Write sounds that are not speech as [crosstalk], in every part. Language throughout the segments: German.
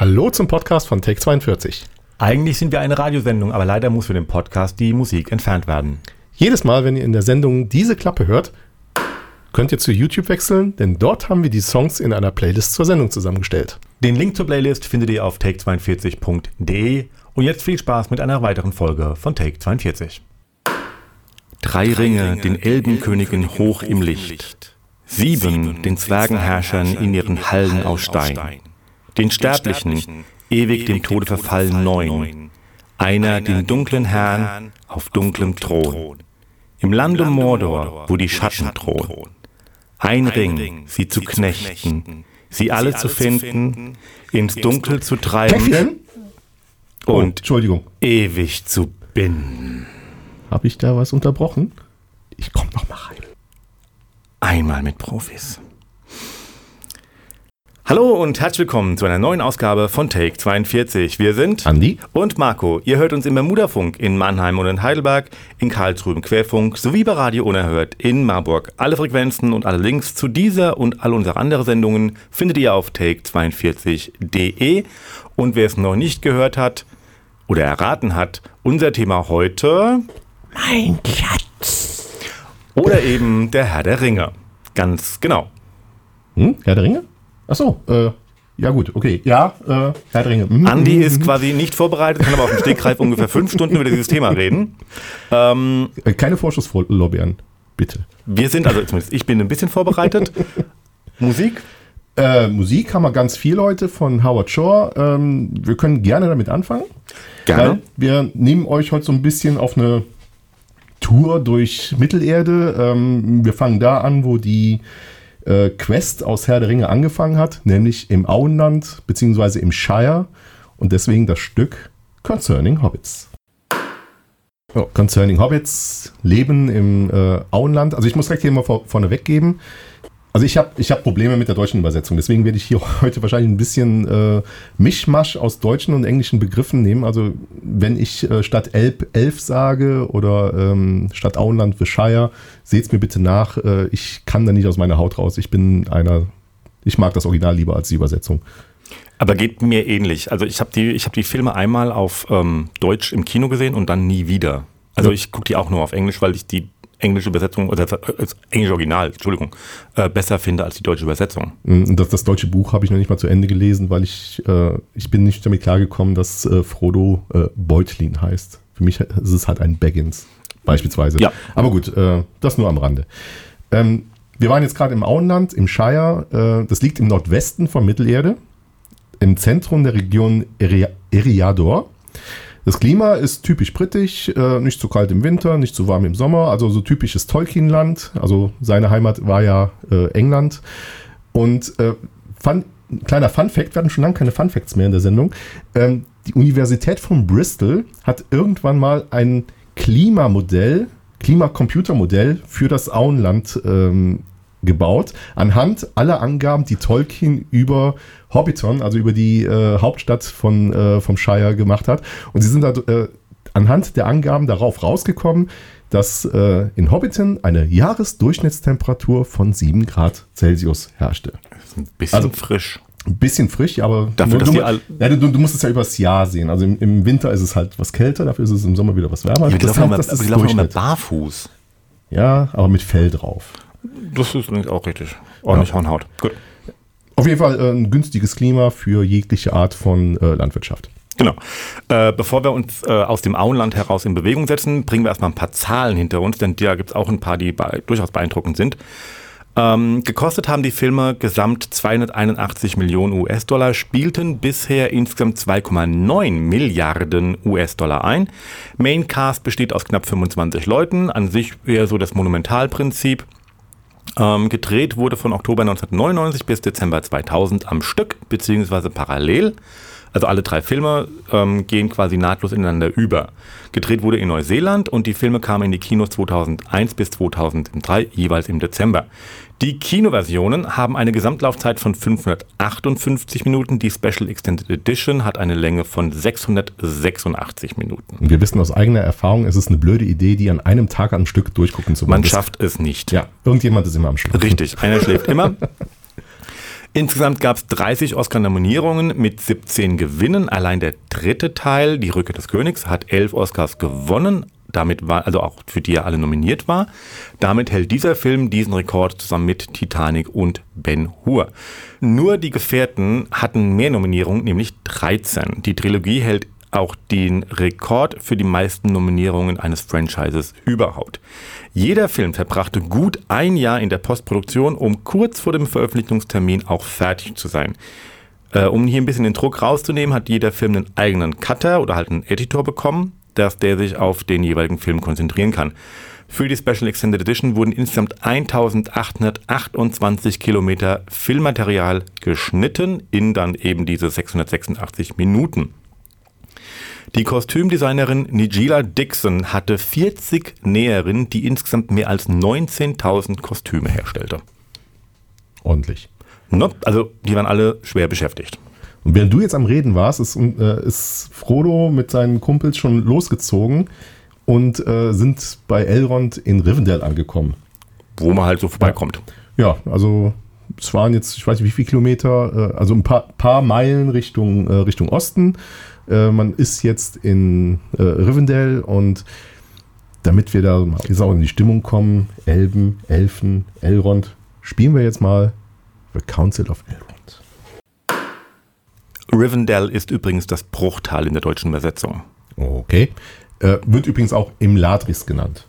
Hallo zum Podcast von Take 42. Eigentlich sind wir eine Radiosendung, aber leider muss für den Podcast die Musik entfernt werden. Jedes Mal, wenn ihr in der Sendung diese Klappe hört, könnt ihr zu YouTube wechseln, denn dort haben wir die Songs in einer Playlist zur Sendung zusammengestellt. Den Link zur Playlist findet ihr auf take42.de und jetzt viel Spaß mit einer weiteren Folge von Take 42. Drei Ringe den Elbenkönigen hoch im Licht, sieben den Zwergenherrschern in ihren Hallen aus Stein den Sterblichen, ewig dem Tode verfallen neun, einer den dunklen Herrn auf dunklem Thron, im Lande Mordor, wo die Schatten drohen. Ein Ring, sie zu knechten, sie alle zu finden, ins Dunkel zu treiben und oh, Entschuldigung. ewig zu binden. Habe ich da was unterbrochen? Ich komme noch mal rein. Einmal mit Profis. Hallo und herzlich willkommen zu einer neuen Ausgabe von Take 42. Wir sind Andi und Marco. Ihr hört uns im Bermudafunk in Mannheim und in Heidelberg, in Karlsruhe im Querfunk sowie bei Radio Unerhört in Marburg. Alle Frequenzen und alle Links zu dieser und all unsere anderen Sendungen findet ihr auf take42.de. Und wer es noch nicht gehört hat oder erraten hat, unser Thema heute Mein Schatz. Oder eben der Herr der Ringe. Ganz genau. Hm? Herr der Ringe? Ach so, äh, ja gut, okay. Ja, äh, Herr Dringe. Mhm. Andi mhm. ist quasi nicht vorbereitet, kann aber auf dem Stegreif [laughs] ungefähr fünf Stunden über dieses Thema reden. Ähm, äh, Keine Vorschusslorbeeren, bitte. Wir sind, also zumindest ich bin ein bisschen vorbereitet. Musik? Äh, Musik haben wir ganz viel heute von Howard Shore. Ähm, wir können gerne damit anfangen. Gerne. wir nehmen euch heute so ein bisschen auf eine Tour durch Mittelerde. Ähm, wir fangen da an, wo die äh, Quest aus Herr der Ringe angefangen hat, nämlich im Auenland bzw. im Shire und deswegen das Stück Concerning Hobbits. Oh, Concerning Hobbits, Leben im äh, Auenland. Also ich muss direkt hier mal vor, vorne weggeben. Also ich habe ich hab Probleme mit der deutschen Übersetzung, deswegen werde ich hier [laughs] heute wahrscheinlich ein bisschen äh, Mischmasch aus deutschen und englischen Begriffen nehmen. Also wenn ich äh, statt Elb Elf sage oder ähm, statt Auenland The Shire, seht mir bitte nach. Äh, ich kann da nicht aus meiner Haut raus. Ich bin einer, ich mag das Original lieber als die Übersetzung. Aber geht mir ähnlich. Also ich habe die, hab die Filme einmal auf ähm, Deutsch im Kino gesehen und dann nie wieder. Also ich gucke die auch nur auf Englisch, weil ich die englische Übersetzung oder das englische Original, Entschuldigung, äh, besser finde als die deutsche Übersetzung. Und das, das deutsche Buch habe ich noch nicht mal zu Ende gelesen, weil ich, äh, ich bin nicht damit klargekommen, dass äh, Frodo äh, Beutlin heißt. Für mich ist es halt ein Baggins, beispielsweise. Ja. Aber gut, äh, das nur am Rande. Ähm, wir waren jetzt gerade im Auenland, im Shire. Äh, das liegt im Nordwesten von Mittelerde, im Zentrum der Region Eriador. Das Klima ist typisch britisch, äh, nicht zu kalt im Winter, nicht zu warm im Sommer, also so typisches Tolkien-Land. Also seine Heimat war ja äh, England. Und äh, fun, kleiner Fun-Fact, wir hatten schon lange keine Fun-Facts mehr in der Sendung. Ähm, die Universität von Bristol hat irgendwann mal ein Klimamodell, Klimacomputermodell für das Auenland ähm, gebaut, anhand aller Angaben, die Tolkien über Hobbiton, also über die äh, Hauptstadt von, äh, vom Shire gemacht hat. Und sie sind da, äh, anhand der Angaben darauf rausgekommen, dass äh, in Hobbiton eine Jahresdurchschnittstemperatur von 7 Grad Celsius herrschte. Das ist ein bisschen also, frisch. Ein bisschen frisch, aber dafür, du, du, ja, du, du, musst es ja übers Jahr sehen. Also im, im, Winter ist es halt was kälter, dafür ist es im Sommer wieder was wärmer. Ja, die laufen immer barfuß. Ja, aber mit Fell drauf. Das ist auch richtig. Ordentlich ja. Hornhaut. Gut. Auf jeden Fall äh, ein günstiges Klima für jegliche Art von äh, Landwirtschaft. Genau. Äh, bevor wir uns äh, aus dem Auenland heraus in Bewegung setzen, bringen wir erstmal ein paar Zahlen hinter uns, denn da gibt es auch ein paar, die bei, durchaus beeindruckend sind. Ähm, gekostet haben die Filme gesamt 281 Millionen US-Dollar, spielten bisher insgesamt 2,9 Milliarden US-Dollar ein. Maincast besteht aus knapp 25 Leuten, an sich eher so das Monumentalprinzip. Ähm, gedreht wurde von Oktober 1999 bis Dezember 2000 am Stück, beziehungsweise parallel. Also alle drei Filme ähm, gehen quasi nahtlos ineinander über. Gedreht wurde in Neuseeland und die Filme kamen in die Kinos 2001 bis 2003, jeweils im Dezember. Die Kinoversionen haben eine Gesamtlaufzeit von 558 Minuten. Die Special Extended Edition hat eine Länge von 686 Minuten. Und wir wissen aus eigener Erfahrung, es ist eine blöde Idee, die an einem Tag am Stück durchgucken zu wollen. Man schafft es nicht. Ja, irgendjemand ist immer am Schlafen. Richtig, einer schläft immer. [laughs] Insgesamt gab es 30 Oscar-Nominierungen mit 17 Gewinnen. Allein der dritte Teil, Die Rücke des Königs, hat 11 Oscars gewonnen. Damit war, also auch für die er alle nominiert war. Damit hält dieser Film diesen Rekord zusammen mit Titanic und Ben Hur. Nur die Gefährten hatten mehr Nominierungen, nämlich 13. Die Trilogie hält auch den Rekord für die meisten Nominierungen eines Franchises überhaupt. Jeder Film verbrachte gut ein Jahr in der Postproduktion, um kurz vor dem Veröffentlichungstermin auch fertig zu sein. Äh, um hier ein bisschen den Druck rauszunehmen, hat jeder Film einen eigenen Cutter oder halt einen Editor bekommen, dass der sich auf den jeweiligen Film konzentrieren kann. Für die Special Extended Edition wurden insgesamt 1828 Kilometer Filmmaterial geschnitten in dann eben diese 686 Minuten. Die Kostümdesignerin Nigella Dixon hatte 40 Näherinnen, die insgesamt mehr als 19.000 Kostüme herstellte. Ordentlich. No, also die waren alle schwer beschäftigt. Und während du jetzt am Reden warst, ist, äh, ist Frodo mit seinen Kumpels schon losgezogen und äh, sind bei Elrond in Rivendell angekommen. Wo man halt so vorbeikommt. Ja, ja also es waren jetzt, ich weiß nicht wie viele Kilometer, äh, also ein paar, paar Meilen Richtung, äh, Richtung Osten. Äh, man ist jetzt in äh, Rivendell und damit wir da jetzt auch in die Stimmung kommen, Elben, Elfen, Elrond, spielen wir jetzt mal The Council of Elrond. Rivendell ist übrigens das Bruchtal in der deutschen Übersetzung. Okay. Äh, wird übrigens auch im Ladris genannt.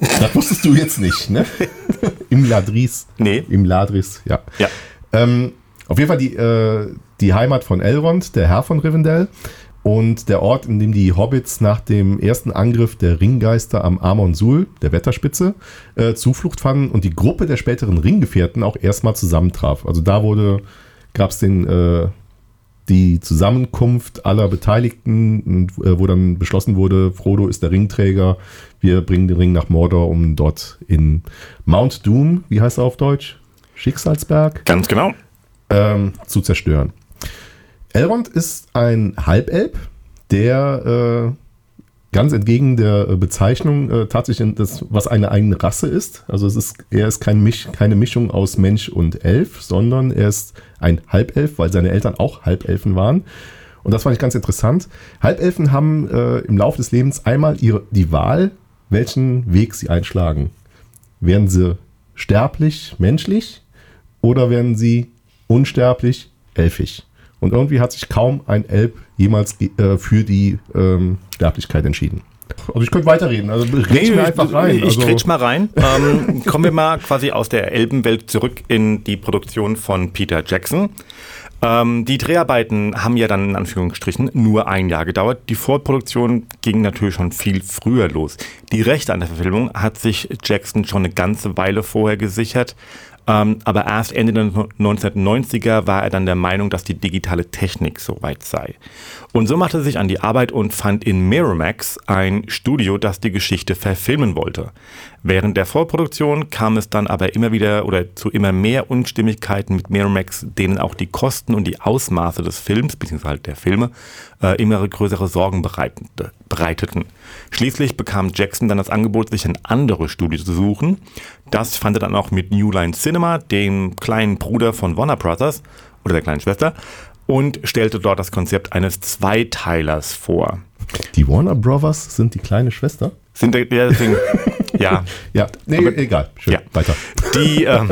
Das wusstest du jetzt nicht, ne? [laughs] Im Ladris. Nee. Im Ladris, ja. Ja. Ähm, auf jeden Fall die, äh, die Heimat von Elrond, der Herr von Rivendell. Und der Ort, in dem die Hobbits nach dem ersten Angriff der Ringgeister am Amon Sul, der Wetterspitze, äh, Zuflucht fanden und die Gruppe der späteren Ringgefährten auch erstmal zusammentraf. Also da wurde, gab es den, äh, die Zusammenkunft aller Beteiligten, äh, wo dann beschlossen wurde, Frodo ist der Ringträger, wir bringen den Ring nach Mordor, um dort in Mount Doom, wie heißt er auf Deutsch? Schicksalsberg? Ganz genau. Ähm, zu zerstören. Elrond ist ein Halbelb, der äh, ganz entgegen der Bezeichnung äh, tatsächlich das, was eine eigene Rasse ist. Also es ist, er ist kein Misch, keine Mischung aus Mensch und Elf, sondern er ist ein Halbelf, weil seine Eltern auch Halbelfen waren. Und das fand ich ganz interessant. Halbelfen haben äh, im Laufe des Lebens einmal ihre, die Wahl, welchen Weg sie einschlagen. Werden sie sterblich, menschlich oder werden sie unsterblich, elfisch? Und irgendwie hat sich kaum ein Elb jemals äh, für die ähm, Sterblichkeit entschieden. Also ich könnte weiterreden. Also nee, mir einfach rein. Ich also. mal rein. Ähm, kommen wir mal quasi aus der Elbenwelt zurück in die Produktion von Peter Jackson. Ähm, die Dreharbeiten haben ja dann in Anführungsstrichen nur ein Jahr gedauert. Die Vorproduktion ging natürlich schon viel früher los. Die Rechte an der Verfilmung hat sich Jackson schon eine ganze Weile vorher gesichert. Ähm, aber erst Ende der 1990er war er dann der Meinung, dass die digitale Technik soweit sei. Und so machte er sich an die Arbeit und fand in Miramax ein Studio, das die Geschichte verfilmen wollte. Während der Vorproduktion kam es dann aber immer wieder oder zu immer mehr Unstimmigkeiten mit Miramax, denen auch die Kosten und die Ausmaße des Films bzw. der Filme äh, immer größere Sorgen bereiteten. Schließlich bekam Jackson dann das Angebot, sich ein anderes Studio zu suchen. Das fand er dann auch mit New Line Cinema, dem kleinen Bruder von Warner Brothers oder der kleinen Schwester, und stellte dort das Konzept eines Zweiteilers vor. Die Warner Brothers sind die kleine Schwester? Sind der, der Ding, ja. Ja, nee, Aber, egal. Schön, ja. weiter. Die, ähm,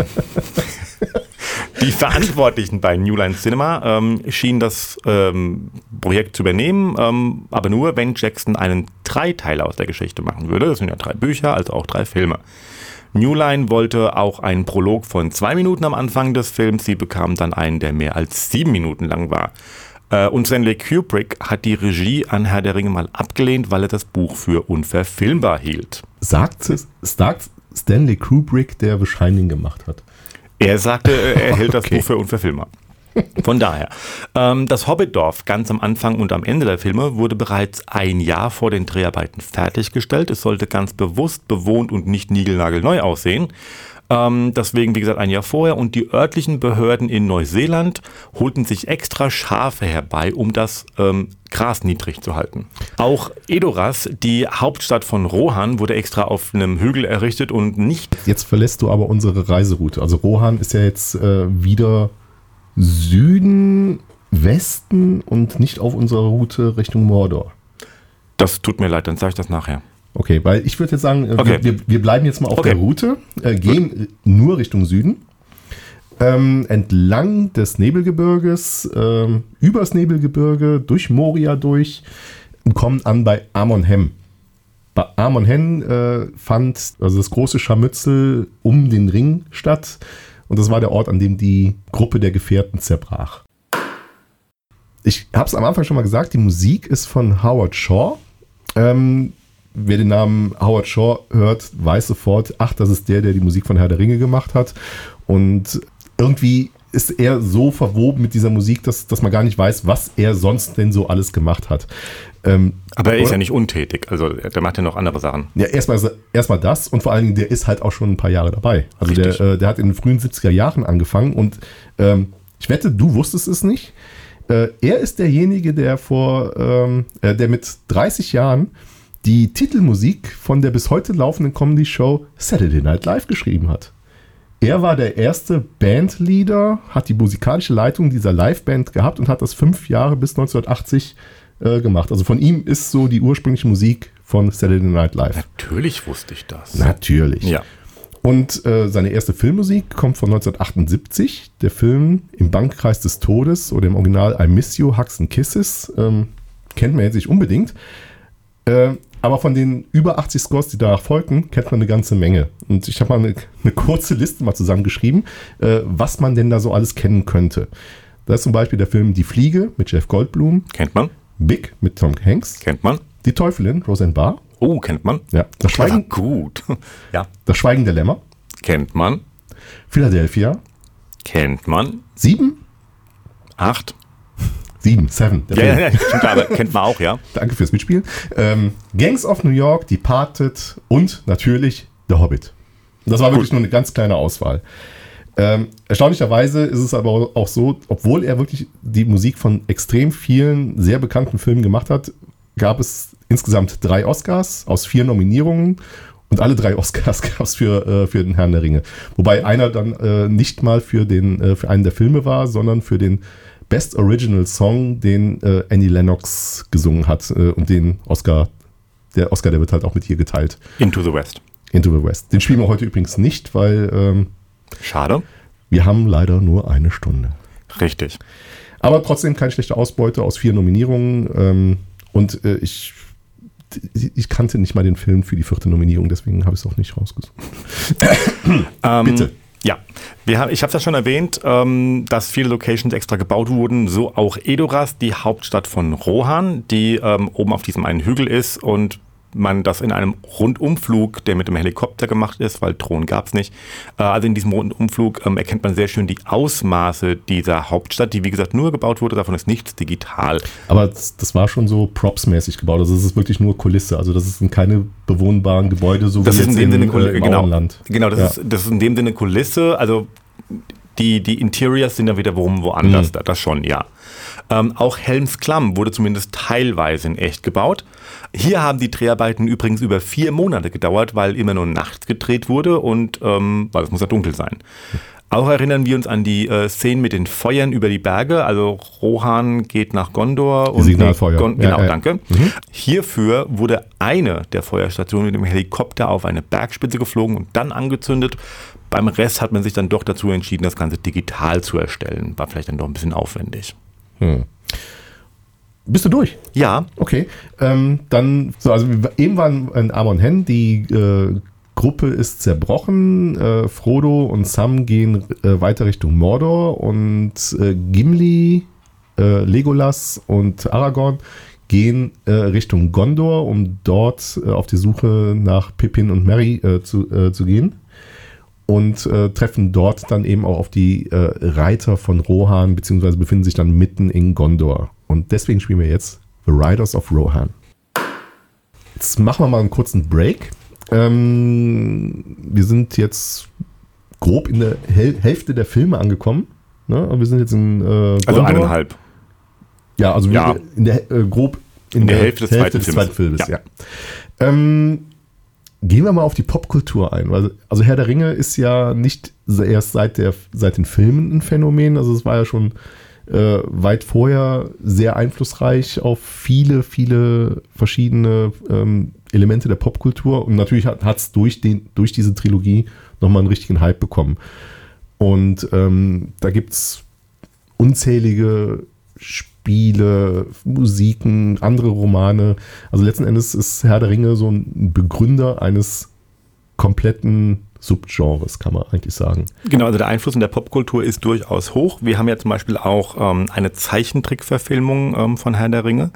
die Verantwortlichen bei New Line Cinema ähm, schienen das ähm, Projekt zu übernehmen, ähm, aber nur, wenn Jackson einen Dreiteiler aus der Geschichte machen würde. Das sind ja drei Bücher, also auch drei Filme. New Line wollte auch einen Prolog von zwei Minuten am Anfang des Films. Sie bekamen dann einen, der mehr als sieben Minuten lang war. Äh, und Stanley Kubrick hat die Regie an Herr der Ringe mal abgelehnt, weil er das Buch für unverfilmbar hielt. Sagt, sagt Stanley Kubrick, der The Shining gemacht hat? Er sagte, er hält das [laughs] okay. Buch für unverfilmbar. Von daher, ähm, das Hobbitdorf ganz am Anfang und am Ende der Filme wurde bereits ein Jahr vor den Dreharbeiten fertiggestellt. Es sollte ganz bewusst bewohnt und nicht niegelnagelneu aussehen. Ähm, deswegen, wie gesagt, ein Jahr vorher. Und die örtlichen Behörden in Neuseeland holten sich extra Schafe herbei, um das ähm, Gras niedrig zu halten. Auch Edoras, die Hauptstadt von Rohan, wurde extra auf einem Hügel errichtet und nicht. Jetzt verlässt du aber unsere Reiseroute. Also Rohan ist ja jetzt äh, wieder Süden, Westen und nicht auf unserer Route Richtung Mordor. Das tut mir leid, dann sage ich das nachher. Okay, weil ich würde jetzt sagen, äh, Okay. wir, wir bleiben jetzt mal auf Okay. der Route, äh, gehen nur Richtung Süden, ähm, entlang des Nebelgebirges, ähm, übers Nebelgebirge, durch Moria durch und kommen an bei Amon-Hem. Bei Amon-Hen äh, fand also das große Scharmützel um den Ring statt und das war der Ort, an dem die Gruppe der Gefährten zerbrach. Ich habe es am Anfang schon mal gesagt, die Musik ist von Howard Shaw. Ähm, wer den Namen Howard Shaw hört, weiß sofort, ach, das ist der, der die Musik von Herr der Ringe gemacht hat. Und irgendwie ist er so verwoben mit dieser Musik, dass, dass man gar nicht weiß, was er sonst denn so alles gemacht hat. Ähm, Aber er ist oder? ja nicht untätig, also der macht ja noch andere Sachen. Ja, erstmal, erstmal das und vor allen Dingen, der ist halt auch schon ein paar Jahre dabei. Also der, äh, der hat in den frühen 70er Jahren angefangen und ähm, ich wette, du wusstest es nicht. Äh, er ist derjenige, der vor, ähm, äh, der mit 30 Jahren die Titelmusik von der bis heute laufenden Comedy-Show Saturday Night Live geschrieben hat. Er war der erste Bandleader, hat die musikalische Leitung dieser Liveband gehabt und hat das fünf Jahre bis 1980 äh, gemacht. Also von ihm ist so die ursprüngliche Musik von Saturday Night Live. Natürlich wusste ich das. Natürlich. Ja. Und äh, seine erste Filmmusik kommt von 1978. Der Film Im Bankkreis des Todes oder im Original I Miss You, Hugs and Kisses. Ähm, kennt man jetzt nicht unbedingt. Äh, aber von den über 80 Scores, die danach folgten, kennt man eine ganze Menge. Und ich habe mal eine, eine kurze Liste mal zusammengeschrieben, äh, was man denn da so alles kennen könnte. Da ist zum Beispiel der Film Die Fliege mit Jeff Goldblum, Kennt man? Big mit Tom Hanks, Kennt man? Die Teufelin, Roseanne Barr, Oh, kennt man? ja, das, Schweigen. Schweigen, gut. [laughs] Ja. das Schweigen der Lämmer, Kennt man? Philadelphia, Kennt man? Sieben? Acht? Sieben, Seven. Ja, ja, ja, stimmt, aber kennt man auch, ja. [laughs] Danke fürs Mitspielen. Ähm, Gangs of New York, Departed und natürlich The Hobbit. Das war wirklich nur eine ganz kleine Auswahl. Ähm, erstaunlicherweise ist es aber auch so, obwohl er wirklich die Musik von extrem vielen sehr bekannten Filmen gemacht hat, gab es insgesamt drei Oscars aus vier Nominierungen und alle drei [laughs] Oscars gab es für, äh, für den Herrn der Ringe. Wobei einer dann äh, nicht mal für, den, äh, für einen der Filme war, sondern für den Best Original Song, den äh, Annie Lennox gesungen hat äh, und den Oscar, der Oscar, der wird halt auch mit ihr geteilt. Into the West. Into the West. Den spielen wir heute übrigens nicht, weil ähm, Schade. wir haben leider nur eine Stunde. Richtig. Aber trotzdem keine schlechte Ausbeute aus vier Nominierungen. Ähm, und äh, ich, ich kannte nicht mal den Film für die vierte Nominierung, deswegen habe ich es auch nicht rausgesucht. Ähm, Bitte. Ja, wir haben, ich habe es ja schon erwähnt, ähm, dass viele Locations extra gebaut wurden, so auch Edoras, die Hauptstadt von Rohan, die ähm, oben auf diesem einen Hügel ist und man das in einem Rundumflug, der mit dem Helikopter gemacht ist, weil Drohnen gab es nicht, äh, also in diesem Rundumflug ähm, erkennt man sehr schön die Ausmaße dieser Hauptstadt, die wie gesagt nur gebaut wurde, davon ist nichts digital. Aber das, das war schon so propsmäßig gebaut. Also es ist wirklich nur Kulisse. Also das sind keine bewohnbaren Gebäude, so Das wie ist in jetzt dem im, Sinne Kulisse, äh, genau. Auenland. Genau, das, Ja. ist, das ist in dem Sinne Kulisse. Also die, die Interiors sind ja wiederum woanders, Mhm. da- das schon, ja. Ähm, auch Helms Klamm wurde zumindest teilweise in echt gebaut. Hier haben die Dreharbeiten übrigens über vier Monate gedauert, weil immer nur nachts gedreht wurde und ähm, weil es muss ja dunkel sein. Auch erinnern wir uns an die äh, Szenen mit den Feuern über die Berge. Also Rohan geht nach Gondor und Signalfeuer. Gon genau, ja. danke. Hierfür wurde eine der Feuerstationen mit dem Helikopter auf eine Bergspitze geflogen und dann angezündet. Beim Rest hat man sich dann doch dazu entschieden, das Ganze digital zu erstellen. War vielleicht dann doch ein bisschen aufwendig. Bist du durch? Ja, Okay. Ähm, dann, so, also eben waren in Amon Hen, die äh, Gruppe ist zerbrochen. Äh, Frodo und Sam gehen äh, weiter Richtung Mordor und äh, Gimli, äh, Legolas und Aragorn gehen äh, Richtung Gondor, um dort auf die Suche nach Pippin und äh, zu, zu gehen. Und äh, treffen dort dann eben auch auf die äh, Reiter von Rohan, beziehungsweise befinden sich dann mitten in Gondor. Und deswegen spielen wir jetzt The Riders of Rohan. Jetzt machen wir mal einen kurzen Break. Ähm, wir sind jetzt grob in der Häl Hälfte der Filme angekommen. Ne? Wir sind jetzt in äh, also eineinhalb. Ja, also Ja. in der äh, grob in, In der Hälfte des zweiten Films. Films. Ja. Ja. Ähm, gehen wir mal auf die Popkultur ein. Also Herr der Ringe ist ja nicht erst seit, der, seit den Filmen ein Phänomen. Also es war ja schon äh, weit vorher sehr einflussreich auf viele, viele verschiedene ähm, Elemente der Popkultur. Und natürlich hat es durch, durch diese Trilogie nochmal einen richtigen Hype bekommen. Und ähm, da gibt es unzählige Spiele, Musiken, andere Romane. Also letzten Endes ist Herr der Ringe so ein Begründer eines kompletten Subgenres, kann man eigentlich sagen. Genau, also der Einfluss in der Popkultur ist durchaus hoch. Wir haben ja zum Beispiel auch ähm, eine Zeichentrickverfilmung ähm, von Herr der Ringe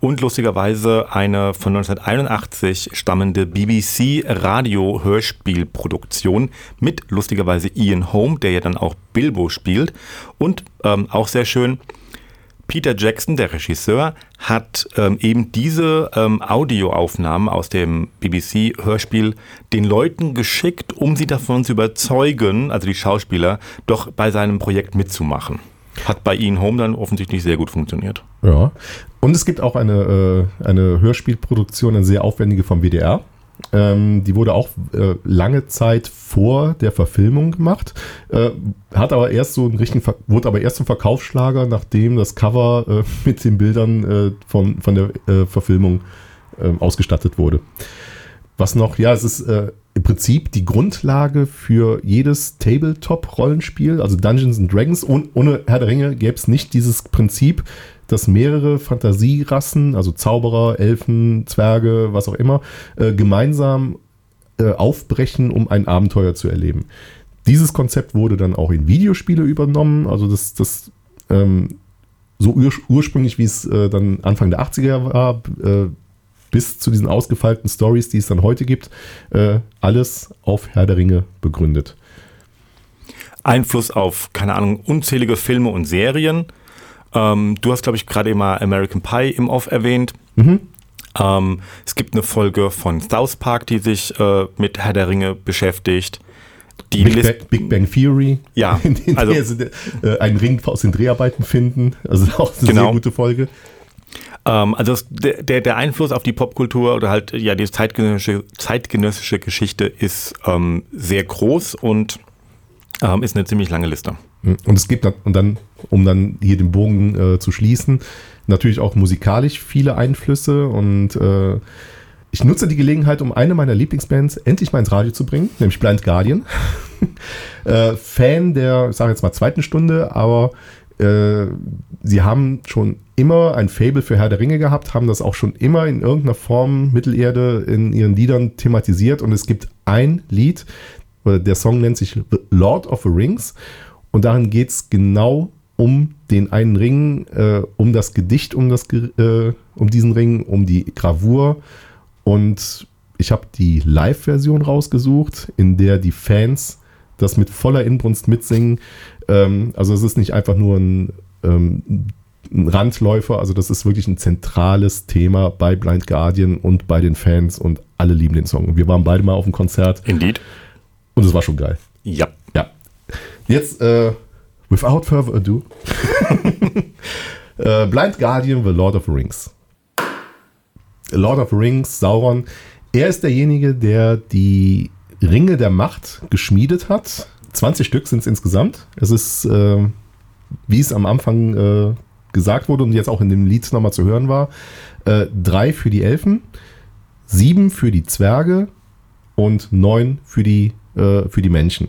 und lustigerweise eine von 1981 stammende BBC Radio-Hörspielproduktion mit lustigerweise Ian Holm, der ja dann auch Bilbo spielt und ähm, auch sehr schön Peter Jackson, der Regisseur, hat ähm, eben diese ähm, Audioaufnahmen aus dem BBC-Hörspiel den Leuten geschickt, um sie davon zu überzeugen, also die Schauspieler, doch bei seinem Projekt mitzumachen. Hat bei Ian Home dann offensichtlich sehr gut funktioniert. Ja. Und es gibt auch eine, äh, eine Hörspielproduktion, eine sehr aufwendige vom WDR. Ähm, die wurde auch äh, lange Zeit vor der Verfilmung gemacht, äh, hat aber erst so einen richtigen, Ver wurde aber erst zum Verkaufsschlager, nachdem das Cover äh, [laughs] mit den Bildern äh, von, von der äh, Verfilmung ähm, ausgestattet wurde. Was noch, ja, es ist äh, im Prinzip die Grundlage für jedes Tabletop-Rollenspiel, also Dungeons and Dragons. Oh, ohne Herr der Ringe gäbe es nicht dieses Prinzip, dass mehrere Fantasierassen, also Zauberer, Elfen, Zwerge, was auch immer, äh, gemeinsam äh, aufbrechen, um ein Abenteuer zu erleben. Dieses Konzept wurde dann auch in Videospiele übernommen, also das, das ähm, so ur ursprünglich, wie es äh, dann Anfang der 80er war, äh, bis zu diesen ausgefeilten Stories, die es dann heute gibt, äh, alles auf Herr der Ringe begründet. Einfluss auf, keine Ahnung, unzählige Filme und Serien. Ähm, du hast, glaube ich, gerade immer American Pie im Off erwähnt. Mhm. Ähm, es gibt eine Folge von South Park, die sich äh, mit Herr der Ringe beschäftigt. Die Big, Bang, Big Bang Theory. Ja, [laughs] in also sie, äh, einen Ring aus den Dreharbeiten finden. Also [laughs] auch eine genau. sehr gute Folge. Ähm, also der, der Einfluss auf die Popkultur oder halt ja die zeitgenössische, zeitgenössische Geschichte ist ähm, sehr groß und ähm, ist eine ziemlich lange Liste. Mhm. Und es gibt und dann, um dann hier den Bogen äh, zu schließen, natürlich auch musikalisch viele Einflüsse und äh, ich nutze die Gelegenheit, um eine meiner Lieblingsbands endlich mal ins Radio zu bringen, nämlich Blind Guardian. [laughs] äh, Fan der, ich sage jetzt mal zweiten Stunde, aber äh, sie haben schon immer ein Fable für Herr der Ringe gehabt, haben das auch schon immer in irgendeiner Form Mittelerde in ihren Liedern thematisiert. Und es gibt ein Lied, der Song nennt sich Lord of the Rings. Und darin geht es genau um den einen Ring, äh, um das Gedicht um, das, äh, um diesen Ring, um die Gravur. Und ich habe die Live-Version rausgesucht, in der die Fans das mit voller Inbrunst mitsingen. Ähm, also es ist nicht einfach nur ein, ähm, ein, Randläufer, also das ist wirklich ein zentrales Thema bei Blind Guardian und bei den Fans und alle lieben den Song. Wir waren beide mal auf dem Konzert. Indeed. Und es war schon geil. Ja. Ja. Jetzt, äh, without further ado, [laughs] äh, Blind Guardian, The Lord of the Rings. Lord of the Rings, Sauron. Er ist derjenige, der die Ringe der Macht geschmiedet hat. 20 Stück sind es insgesamt. Es ist, äh, wie es am Anfang äh, gesagt wurde und jetzt auch in dem Lied nochmal zu hören war, äh, drei für die Elfen, sieben für die Zwerge und neun für die, äh, für die Menschen.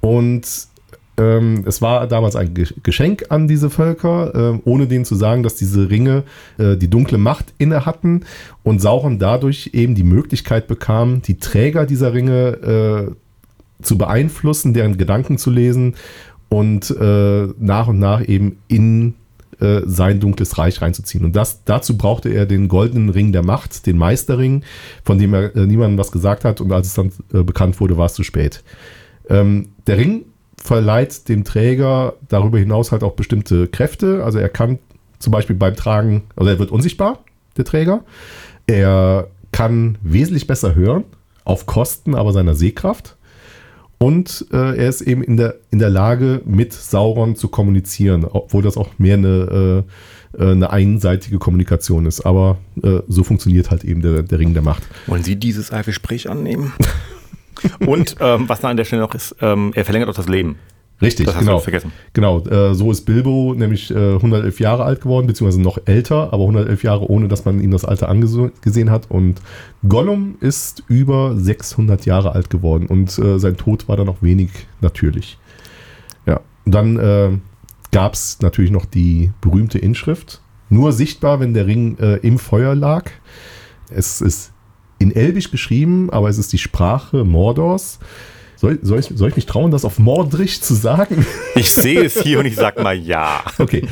Und ähm, es war damals ein Geschenk an diese Völker, äh, ohne denen zu sagen, dass diese Ringe äh, die dunkle Macht inne hatten und Sauron dadurch eben die Möglichkeit bekam, die Träger dieser Ringe äh, zu beeinflussen, deren Gedanken zu lesen und äh, nach und nach eben in äh, sein dunkles Reich reinzuziehen. Und das, dazu brauchte er den goldenen Ring der Macht, den Meisterring, von dem er äh, niemandem was gesagt hat. Und als es dann bekannt wurde, war es zu spät. Ähm, der Ring verleiht dem Träger darüber hinaus halt auch bestimmte Kräfte. Also er kann zum Beispiel beim Tragen, also er wird unsichtbar, der Träger. Er kann wesentlich besser hören, auf Kosten aber seiner Sehkraft. und äh, er ist eben in der, in der Lage, mit Sauron zu kommunizieren, obwohl das auch mehr eine, äh, äh eine einseitige Kommunikation ist. Aber äh, so funktioniert halt eben der, der Ring der Macht. Wollen Sie dieses Gespräch annehmen? [laughs] [laughs] und ähm, was da an der Stelle noch ist, ähm, er verlängert auch das Leben. Richtig, das genau. vergessen. Genau, äh, so ist Bilbo nämlich äh, 111 Jahre alt geworden, beziehungsweise noch älter, aber 111 Jahre, ohne dass man ihm das Alter angesehen hat. Und Gollum ist über 600 Jahre alt geworden und äh, sein Tod war dann auch wenig natürlich. Ja, und dann äh, gab es natürlich noch die berühmte Inschrift, nur sichtbar, wenn der Ring äh, im Feuer lag. Es ist in Elbisch geschrieben, aber es ist die Sprache Mordors. Soll, soll, ich, soll ich mich trauen, das auf Mordrich zu sagen? [laughs] Ich sehe es hier und ich sag mal ja. Okay.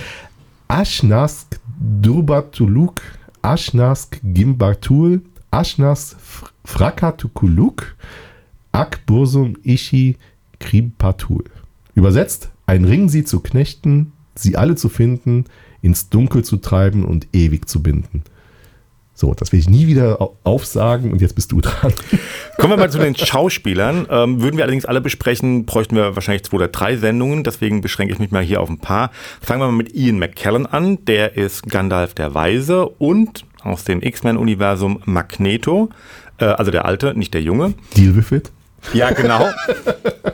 Ashnask Durbatuluk, Ashnask Gimbatul, Ashnas Frakatukuluk, Akbursum Ishi Kripatul. Übersetzt, ein Ring sie zu knechten, sie alle zu finden, ins Dunkel zu treiben und ewig zu binden. So, das will ich nie wieder aufsagen und jetzt bist du dran. [laughs] Kommen wir mal zu den Schauspielern. Ähm, würden wir allerdings alle besprechen, bräuchten wir wahrscheinlich zwei oder drei Sendungen, deswegen beschränke ich mich mal hier auf ein paar. Fangen wir mal mit Ian McKellen an, der ist Gandalf der Weise und aus dem X-Men-Universum Magneto, äh, also der Alte, nicht der Junge. Deal with it. Ja, genau.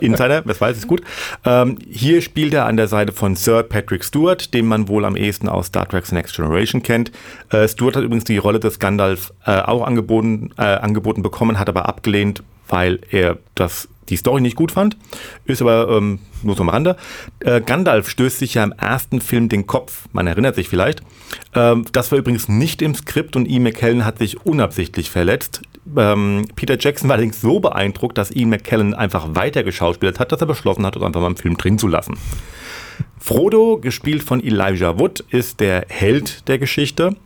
Insider, das weiß ich gut. Ähm, hier spielt er an der Seite von Sir Patrick Stewart, den man wohl am ehesten aus Star Trek's Next Generation kennt. Äh, Stewart hat übrigens die Rolle des Gandalf äh, auch angeboten, äh, angeboten bekommen, hat aber abgelehnt, weil er das die Story nicht gut fand, ist aber ähm, nur so am Rande. Äh, Gandalf stößt sich ja im ersten Film den Kopf, man erinnert sich vielleicht. Ähm, das war übrigens nicht im Skript und Ian McKellen hat sich unabsichtlich verletzt. Ähm, Peter Jackson war allerdings so beeindruckt, dass Ian McKellen einfach weiter geschauspielt hat, dass er beschlossen hat, es einfach mal im Film drin zu lassen. Frodo, gespielt von Elijah Wood, ist der Held der Geschichte.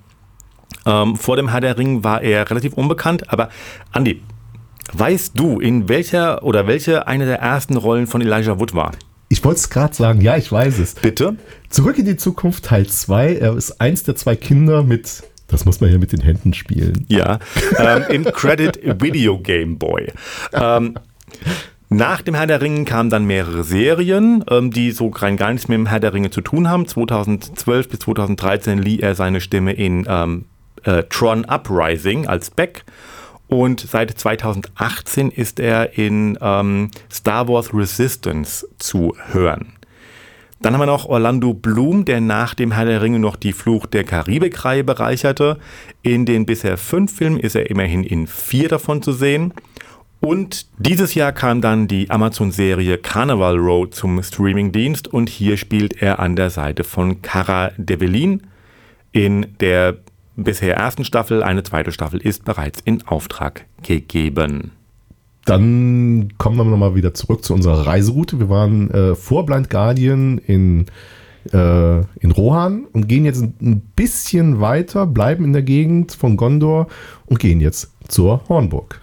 Ähm, vor dem Herr der Ring war er relativ unbekannt, aber Andy, Weißt du, in welcher oder welche eine der ersten Rollen von Elijah Wood war? Ich wollte es gerade sagen, ja, ich weiß es. Bitte? Zurück in die Zukunft Teil 2. Er ist eins der zwei Kinder mit, das muss man ja mit den Händen spielen. Ja, ähm, im Credit Video Game Boy. Ähm, nach dem Herr der Ringe kamen dann mehrere Serien, ähm, die so rein gar nichts mit dem Herr der Ringe zu tun haben. 2012 bis 2013 lieh er seine Stimme in ähm, äh, Tron Uprising als Beck und seit 2018 ist er in ähm, Star Wars Resistance zu hören. Dann haben wir noch Orlando Bloom, der nach dem Herr der Ringe noch die Fluch der Karibik-Reihe bereicherte. In den bisher fünf Filmen ist er immerhin in vier davon zu sehen. Und dieses Jahr kam dann die Amazon-Serie Carnival Road zum Streamingdienst und hier spielt er an der Seite von Cara Devellin in der bisher ersten Staffel. Eine zweite Staffel ist bereits in Auftrag gegeben. Dann kommen wir nochmal wieder zurück zu unserer Reiseroute. Wir waren äh, vor Blind Guardian in, äh, in Rohan und gehen jetzt ein bisschen weiter, bleiben in der Gegend von Gondor und gehen jetzt zur Hornburg.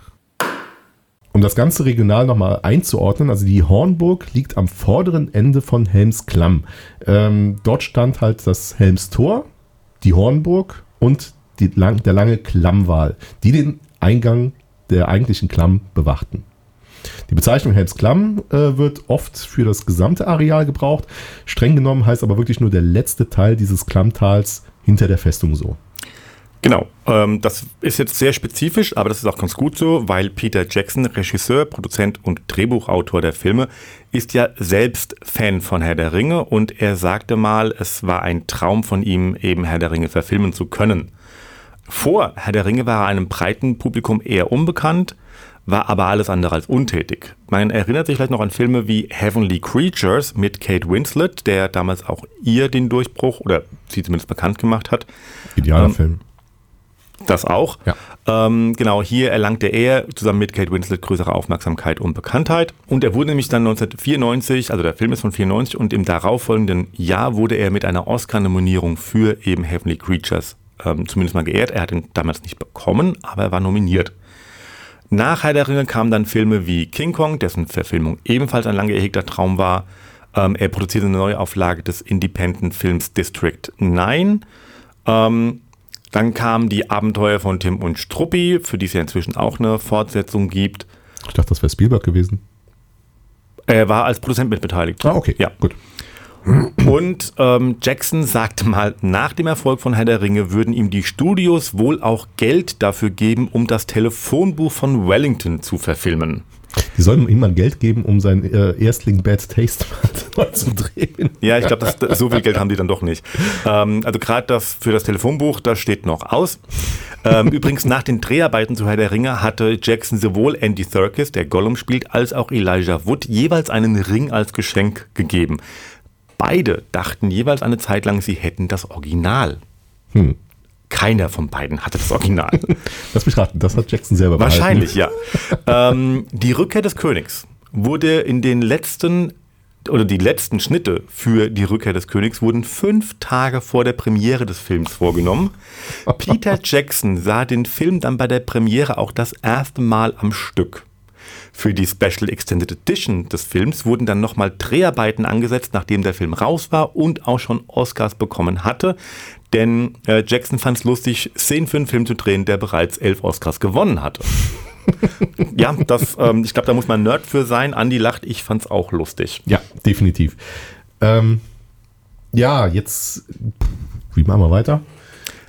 Um das ganze regional nochmal einzuordnen, also die Hornburg liegt am vorderen Ende von Helmsklamm. Ähm, dort stand halt das Helmstor, die Hornburg und die, der lange Klammwal, die den Eingang der eigentlichen Klamm bewachten. Die Bezeichnung Helmsklamm äh, wird oft für das gesamte Areal gebraucht. Streng genommen heißt aber wirklich nur der letzte Teil dieses Klammtals hinter der Festung so. Genau, ähm, das ist jetzt sehr spezifisch, aber das ist auch ganz gut so, weil Peter Jackson, Regisseur, Produzent und Drehbuchautor der Filme, ist ja selbst Fan von Herr der Ringe und er sagte mal, es war ein Traum von ihm, eben Herr der Ringe verfilmen zu können. Vor Herr der Ringe war er einem breiten Publikum eher unbekannt, war aber alles andere als untätig. Man erinnert sich vielleicht noch an Filme wie Heavenly Creatures mit Kate Winslet, der damals auch ihr den Durchbruch oder sie zumindest bekannt gemacht hat. Idealer ähm, Film. Das auch. Ja. Ähm, genau, hier erlangte er zusammen mit Kate Winslet größere Aufmerksamkeit und Bekanntheit. Und er wurde nämlich dann 1994, also der Film ist von 94, und im darauffolgenden Jahr wurde er mit einer Oscar-Nominierung für eben Heavenly Creatures ähm, zumindest mal geehrt. Er hat ihn damals nicht bekommen, aber er war nominiert. Nach Herr der Ringe kamen dann Filme wie King Kong, dessen Verfilmung ebenfalls ein lange gehegter Traum war. Ähm, er produzierte eine Neuauflage des Independent-Films District 9. Ähm, dann kamen die Abenteuer von Tim und Struppi, für die es ja inzwischen auch eine Fortsetzung gibt. Ich dachte, das wäre Spielberg gewesen. Er war als Produzent mitbeteiligt. Ah, okay. Ja, gut. Und ähm, Jackson sagte mal, nach dem Erfolg von Herr der Ringe würden ihm die Studios wohl auch Geld dafür geben, um das Telefonbuch von Wellington zu verfilmen. Die sollen ihm mal Geld geben, um sein äh, Erstling Bad Taste mal [laughs] zu drehen. Ja, ich glaube, so viel Geld haben die dann doch nicht. Ähm, also gerade das für das Telefonbuch, das steht noch aus. Ähm, [laughs] übrigens, nach den Dreharbeiten zu Herr der Ringe hatte Jackson sowohl Andy Serkis, der Gollum spielt, als auch Elijah Wood jeweils einen Ring als Geschenk gegeben. Beide dachten jeweils eine Zeit lang, sie hätten das Original. Hm. Keiner von beiden hatte das Original. [laughs] Lass mich raten, das hat Jackson selber Wahrscheinlich, behalten. ja. ähm, die Rückkehr des Königs wurde in den letzten oder die letzten Schnitte für die Rückkehr des Königs wurden fünf Tage vor der Premiere des Films vorgenommen. [laughs] Peter Jackson sah den Film dann bei der Premiere auch das erste Mal am Stück. Für die Special Extended Edition des Films wurden dann nochmal Dreharbeiten angesetzt, nachdem der Film raus war und auch schon Oscars bekommen hatte. Denn äh, Jackson fand es lustig, Szenen für einen Film zu drehen, der bereits elf Oscars gewonnen hatte. [laughs] ja, das, ähm, ich glaube, da muss man Nerd für sein. Andi lacht, ich fand es auch lustig. Ja, definitiv. Ähm, ja, jetzt, wie machen wir weiter?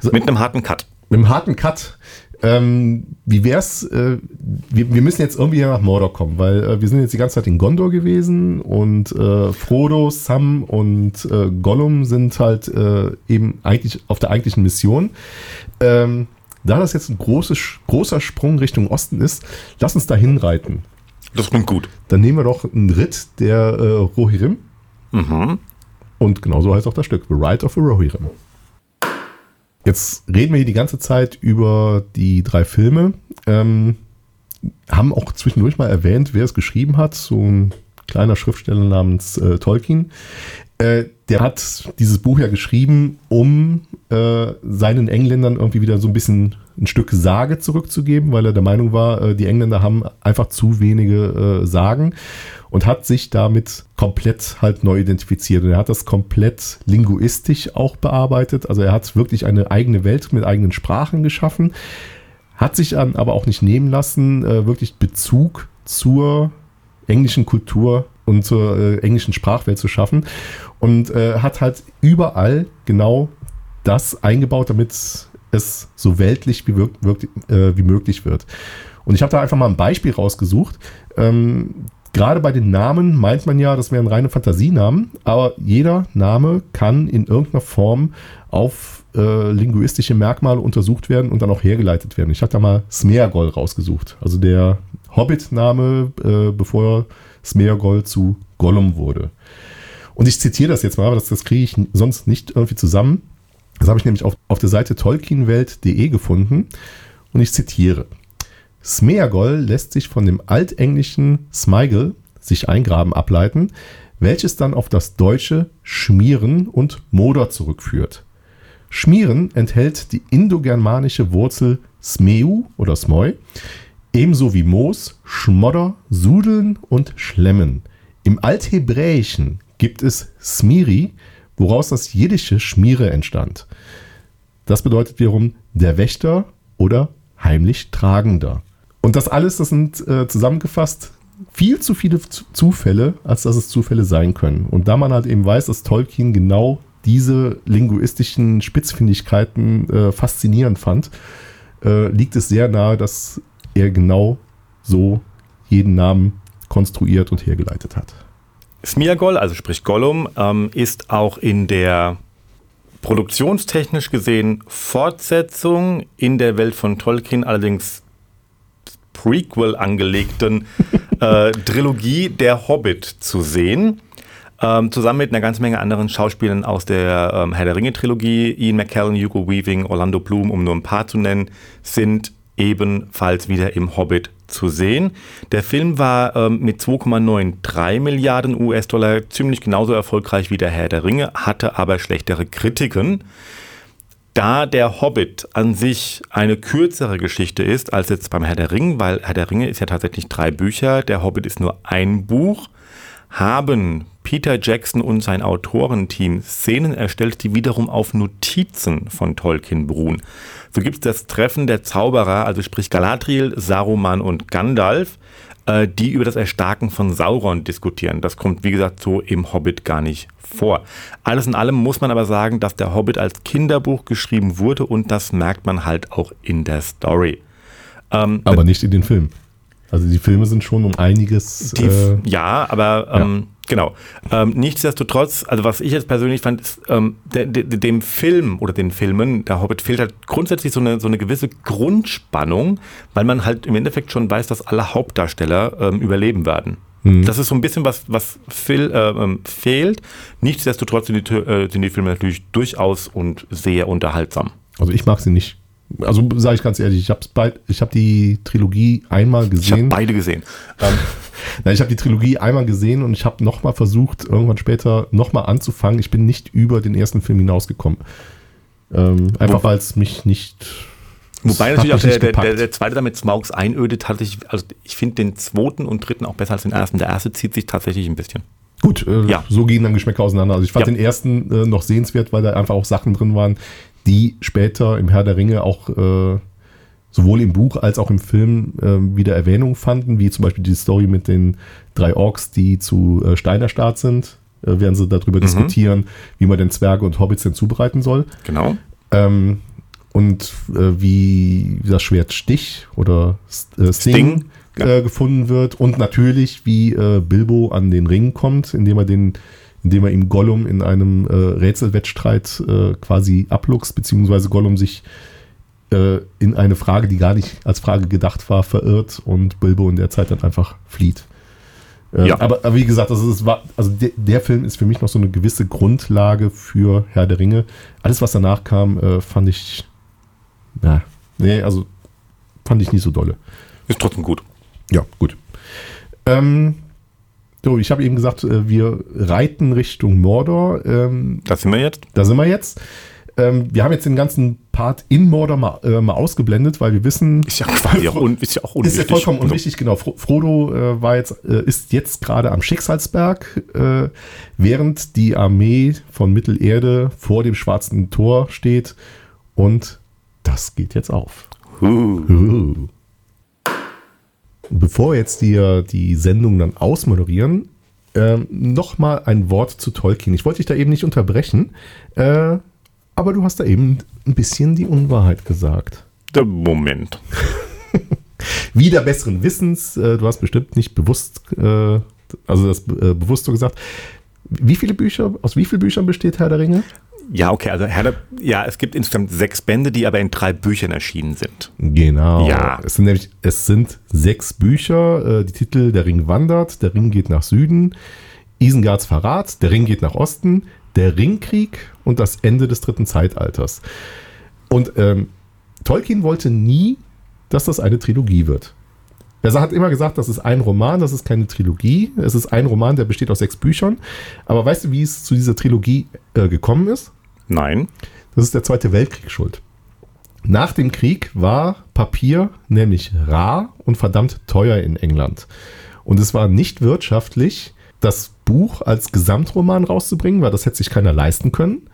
So, Mit einem harten Cut. Mit einem harten Cut. Ähm, wie wär's? Äh, wir, wir, müssen jetzt irgendwie nach Mordor kommen, weil äh, wir sind jetzt die ganze Zeit in Gondor gewesen und äh, Frodo, Sam und äh, Gollum sind halt äh, eben eigentlich auf der eigentlichen Mission. Ähm, da das jetzt ein großes, großer Sprung Richtung Osten ist, lass uns da hinreiten. Das klingt gut. Dann nehmen wir doch einen Ritt der äh, Rohirrim. Mhm. Und genauso heißt auch das Stück, The Ride of the Rohirrim. Jetzt reden wir hier die ganze Zeit über die drei Filme. Ähm, haben auch zwischendurch mal erwähnt, wer es geschrieben hat. So ein kleiner Schriftsteller namens äh, Tolkien. Äh, der hat dieses Buch ja geschrieben, um äh, seinen Engländern irgendwie wieder so ein bisschen ein Stück Sage zurückzugeben, weil er der Meinung war, äh, die Engländer haben einfach zu wenige äh, Sagen und hat sich damit komplett halt neu identifiziert. Und er hat das komplett linguistisch auch bearbeitet. Also er hat wirklich eine eigene Welt mit eigenen Sprachen geschaffen, hat sich dann aber auch nicht nehmen lassen, äh, wirklich Bezug zur englischen Kultur und zur englischen Sprachwelt zu schaffen und hat halt überall genau das eingebaut, damit es so weltlich wie, wirk, wirk, äh, wie möglich wird. Und ich habe da einfach mal ein Beispiel rausgesucht. Ähm, Gerade bei den Namen meint man ja, das wären reine Fantasienamen, aber jeder Name kann in irgendeiner Form auf äh, linguistische Merkmale untersucht werden und dann auch hergeleitet werden. Ich habe da mal Smeagol rausgesucht, also der Hobbit-Name, äh, bevor Smeagol zu Gollum wurde. Und ich zitiere das jetzt mal, aber das, das kriege ich sonst nicht irgendwie zusammen. Das habe ich nämlich auf, auf der Seite tolkienwelt.de gefunden und ich zitiere. Smeagol lässt sich von dem altenglischen Smigel, sich eingraben, ableiten, welches dann auf das deutsche Schmieren und Moder zurückführt. Schmieren enthält die indogermanische Wurzel smeu oder smoi, ebenso wie Moos, Schmodder, Sudeln und Schlemmen. Im Althebräischen gibt es Smiri, woraus das jiddische Schmiere entstand. Das bedeutet wiederum der Wächter oder heimlich Tragender. Und das alles, das sind äh, zusammengefasst viel zu viele Zufälle, als dass es Zufälle sein können. Und da man halt eben weiß, dass Tolkien genau diese linguistischen Spitzfindigkeiten äh, faszinierend fand, äh, liegt es sehr nahe, dass er genau so jeden Namen konstruiert und hergeleitet hat. Smiagol, also sprich Gollum, ähm, ist auch in der produktionstechnisch gesehen Fortsetzung in der Welt von Tolkien, allerdings Prequel angelegten [laughs] äh, Trilogie Der Hobbit zu sehen. Ähm, zusammen mit einer ganzen Menge anderen Schauspielern aus der ähm, Herr der Ringe Trilogie, Ian McKellen, Hugo Weaving, Orlando Bloom, um nur ein paar zu nennen, sind ebenfalls wieder im Hobbit zu sehen. Der Film war ähm, mit 2,93 Milliarden US-Dollar ziemlich genauso erfolgreich wie der Herr der Ringe, hatte aber schlechtere Kritiken. Da der Hobbit an sich eine kürzere Geschichte ist als jetzt beim Herr der Ringe, weil Herr der Ringe ist ja tatsächlich drei Bücher, der Hobbit ist nur ein Buch, haben Peter Jackson und sein Autorenteam Szenen erstellt, die wiederum auf Notizen von Tolkien beruhen. So gibt es das Treffen der Zauberer, also sprich Galadriel, Saruman und Gandalf, äh, die über das Erstarken von Sauron diskutieren. Das kommt, wie gesagt, so im Hobbit gar nicht vor. Alles in allem muss man aber sagen, dass der Hobbit als Kinderbuch geschrieben wurde und das merkt man halt auch in der Story. Ähm, aber nicht in den Filmen. Also die Filme sind schon um einiges. Die, äh, ja, aber ähm, ja. genau. Ähm, nichtsdestotrotz, also was ich jetzt persönlich fand, ist, ähm, de, de, dem Film oder den Filmen, der Hobbit fehlt halt grundsätzlich so eine, so eine gewisse Grundspannung, weil man halt im Endeffekt schon weiß, dass alle Hauptdarsteller ähm, überleben werden. Mhm. Das ist so ein bisschen was, was Phil, äh, ähm, fehlt. Nichtsdestotrotz sind die, äh, sind die Filme natürlich durchaus und sehr unterhaltsam. Also ich mag sie nicht also sage ich ganz ehrlich, ich habe hab die Trilogie einmal gesehen. Ich habe beide gesehen. Ähm, [laughs] nein, ich habe die Trilogie einmal gesehen und ich habe nochmal versucht, irgendwann später nochmal anzufangen. Ich bin nicht über den ersten Film hinausgekommen. Ähm, einfach weil es mich nicht. Wobei natürlich auch der, der, der, zweite damit Smaugs einödet, hatte ich, also ich finde den zweiten und dritten auch besser als den ersten. Der erste zieht sich tatsächlich ein bisschen. Gut, äh, ja. so gehen dann Geschmäcker auseinander. Also ich fand ja. den ersten äh, noch sehenswert, weil da einfach auch Sachen drin waren, die später im Herr der Ringe auch äh, sowohl im Buch als auch im Film äh, wieder Erwähnung fanden, wie zum Beispiel die Story mit den drei Orks, die zu äh, Steinerstaat sind, äh, werden sie darüber mhm. diskutieren, wie man den Zwerge und Hobbits denn zubereiten soll. Genau. Ähm, und äh, wie das Schwert Stich oder äh, Sting, Sting ja. Äh, gefunden wird und natürlich wie äh, Bilbo an den Ring kommt, indem er den indem er ihm Gollum in einem äh, Rätselwettstreit äh, quasi abluchst, beziehungsweise Gollum sich äh, in eine Frage, die gar nicht als Frage gedacht war, verirrt und Bilbo in der Zeit dann einfach flieht. Äh, ja. aber, aber, wie gesagt, es war, also der, der, Film ist für mich noch so eine gewisse Grundlage für Herr der Ringe. Alles, was danach kam, äh, fand ich, na, nee, also fand ich nicht so dolle. Ist trotzdem gut. Ja, gut. Ähm, so, ich habe eben gesagt, äh, wir reiten Richtung Mordor. Ähm, da sind wir jetzt. Da sind wir jetzt. Ähm, wir haben jetzt den ganzen Part in Mordor mal, äh, mal ausgeblendet, weil wir wissen. Ist ja quasi auch, un, ist ja auch unwichtig. [laughs] Ist ja vollkommen unwichtig, genau. Frodo äh, war jetzt, äh, ist jetzt gerade am Schicksalsberg, äh, während die Armee von Mittelerde vor dem schwarzen Tor steht. Und das geht jetzt auf. Uh. Uh. Bevor wir jetzt die, die Sendung dann ausmoderieren, äh, nochmal ein Wort zu Tolkien. Ich wollte dich da eben nicht unterbrechen, äh, aber du hast da eben ein bisschen die Unwahrheit gesagt. Der Moment. [laughs] Wieder besseren Wissens, äh, du hast bestimmt nicht bewusst, äh, also das äh, bewusst so gesagt. Wie viele Bücher, aus wie vielen Büchern besteht Herr der Ringe? Ja, okay, also Herr ja, es gibt insgesamt sechs Bände, die aber in drei Büchern erschienen sind. Genau. Ja. Es sind nämlich, es sind sechs Bücher. Äh, die Titel Der Ring wandert, Der Ring geht nach Süden, Isengards Verrat, Der Ring geht nach Osten, Der Ringkrieg und das Ende des dritten Zeitalters. Und ähm, Tolkien wollte nie, dass das eine Trilogie wird. Er hat immer gesagt, das ist ein Roman, das ist keine Trilogie. Es ist ein Roman, der besteht aus sechs Büchern. Aber weißt du, wie es zu dieser Trilogie äh, gekommen ist? Nein. Das ist der Zweite Weltkrieg schuld. Nach dem Krieg war Papier nämlich rar und verdammt teuer in England. Und es war nicht wirtschaftlich, das Buch als Gesamtroman rauszubringen, weil das hätte sich keiner leisten können.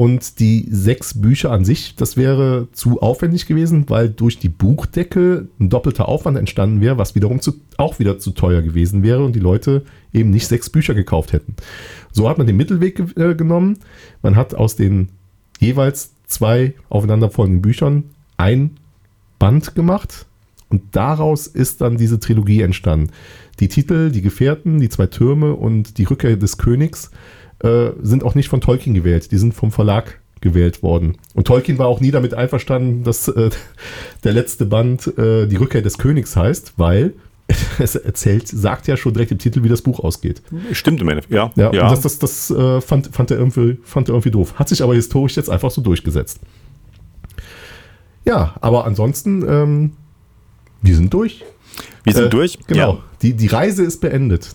Und die sechs Bücher an sich, das wäre zu aufwendig gewesen, weil durch die Buchdecke ein doppelter Aufwand entstanden wäre, was wiederum zu, auch wieder zu teuer gewesen wäre und die Leute eben nicht sechs Bücher gekauft hätten. So hat man den Mittelweg äh, genommen. Man hat aus den jeweils zwei aufeinanderfolgenden Büchern ein Band gemacht und daraus ist dann diese Trilogie entstanden. Die Titel, die Gefährten, die zwei Türme und die Rückkehr des Königs äh, sind auch nicht von Tolkien gewählt, die sind vom Verlag gewählt worden. Und Tolkien war auch nie damit einverstanden, dass äh, [laughs] der letzte Band äh, die Rückkehr des Königs heißt, weil [laughs] es erzählt, sagt ja schon direkt im Titel, wie das Buch ausgeht. Stimmt im Endeffekt, ja. Ja, ja. das, das, das äh, fand, fand, er irgendwie, fand er irgendwie doof. Hat sich aber historisch jetzt einfach so durchgesetzt. Ja, aber ansonsten, ähm, wir sind durch. Wir sind äh, durch? Genau. Ja. Die, die Reise ist beendet.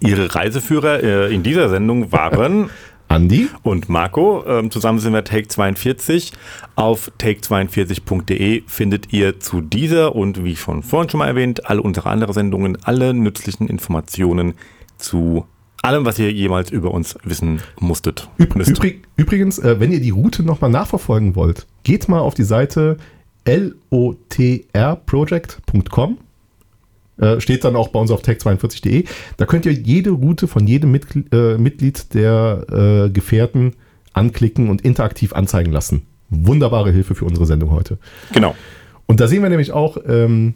Ihre Reiseführer äh, in dieser Sendung waren [laughs] Andi und Marco. Ähm, zusammen sind wir Take 42. Auf take42.de findet ihr zu dieser und wie schon vorhin schon mal erwähnt, alle unsere anderen Sendungen, alle nützlichen Informationen zu allem, was ihr jemals über uns wissen musstet. Übrig, übrig, übrigens, äh, wenn ihr die Route nochmal nachverfolgen wollt, geht mal auf die Seite lotrproject.com. Äh, steht dann auch bei uns auf tech42.de. Da könnt ihr jede Route von jedem Mitgl äh, Mitglied der äh, Gefährten anklicken und interaktiv anzeigen lassen. Wunderbare Hilfe für unsere Sendung heute. Genau. Und da sehen wir nämlich auch ähm,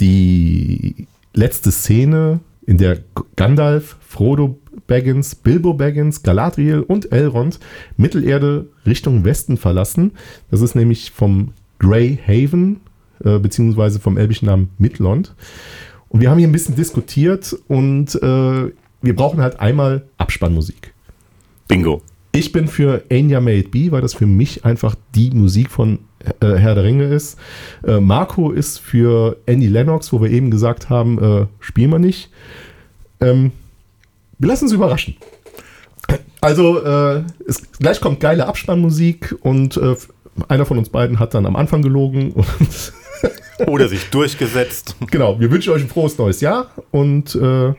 die letzte Szene, in der Gandalf, Frodo Baggins, Bilbo Baggins, Galadriel und Elrond Mittelerde Richtung Westen verlassen. Das ist nämlich vom Grey Haven, äh, beziehungsweise vom elbischen Namen Midlond. Und wir haben hier ein bisschen diskutiert und äh, wir brauchen halt einmal Abspannmusik. Bingo. Ich bin für Enya May It Be, weil das für mich einfach die Musik von äh, Herr der Ringe ist. Äh, Marco ist für Andy Lennox, wo wir eben gesagt haben, äh, spielen wir nicht. Ähm, wir lassen uns überraschen. Also, äh, es, gleich kommt geile Abspannmusik und äh, einer von uns beiden hat dann am Anfang gelogen. [laughs] Oder sich durchgesetzt. [laughs] Genau, wir wünschen euch ein frohes neues Jahr und äh,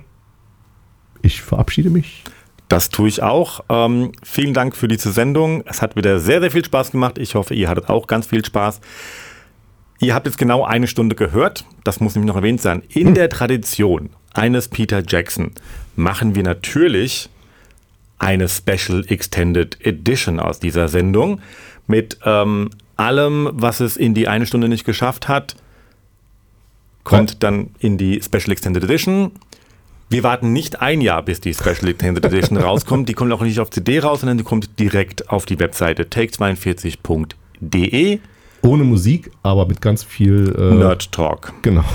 ich verabschiede mich. Das tue ich auch. Ähm, vielen Dank für diese Sendung. Es hat wieder sehr, sehr viel Spaß gemacht. Ich hoffe, ihr hattet auch ganz viel Spaß. Ihr habt jetzt genau eine Stunde gehört. Das muss nämlich noch erwähnt sein. In hm. der Tradition eines Peter Jackson machen wir natürlich eine Special Extended Edition aus dieser Sendung mit ähm, allem, was es in die eine Stunde nicht geschafft hat, kommt dann in die Special Extended Edition. Wir warten nicht ein Jahr, bis die Special Extended Edition [laughs] rauskommt. Die kommt auch nicht auf CD raus, sondern die kommt direkt auf die Webseite take42.de. Ohne Musik, aber mit ganz viel äh, Nerd Talk. Genau.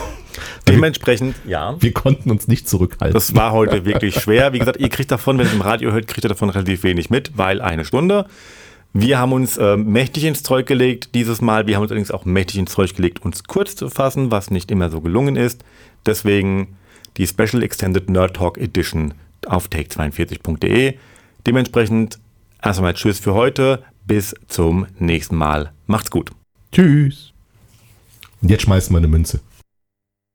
Dementsprechend, ja. Wir konnten uns nicht zurückhalten. Das war heute wirklich schwer. Wie gesagt, ihr kriegt davon, wenn ihr im Radio hört, kriegt ihr davon relativ wenig mit, weil eine Stunde. Wir haben uns äh, mächtig ins Zeug gelegt dieses Mal. Wir haben uns allerdings auch mächtig ins Zeug gelegt, uns kurz zu fassen, was nicht immer so gelungen ist. Deswegen die Special Extended Nerd Talk Edition auf take42.de. Dementsprechend erst einmal Tschüss für heute. Bis zum nächsten Mal. Macht's gut. Tschüss. Und jetzt schmeißen wir eine Münze.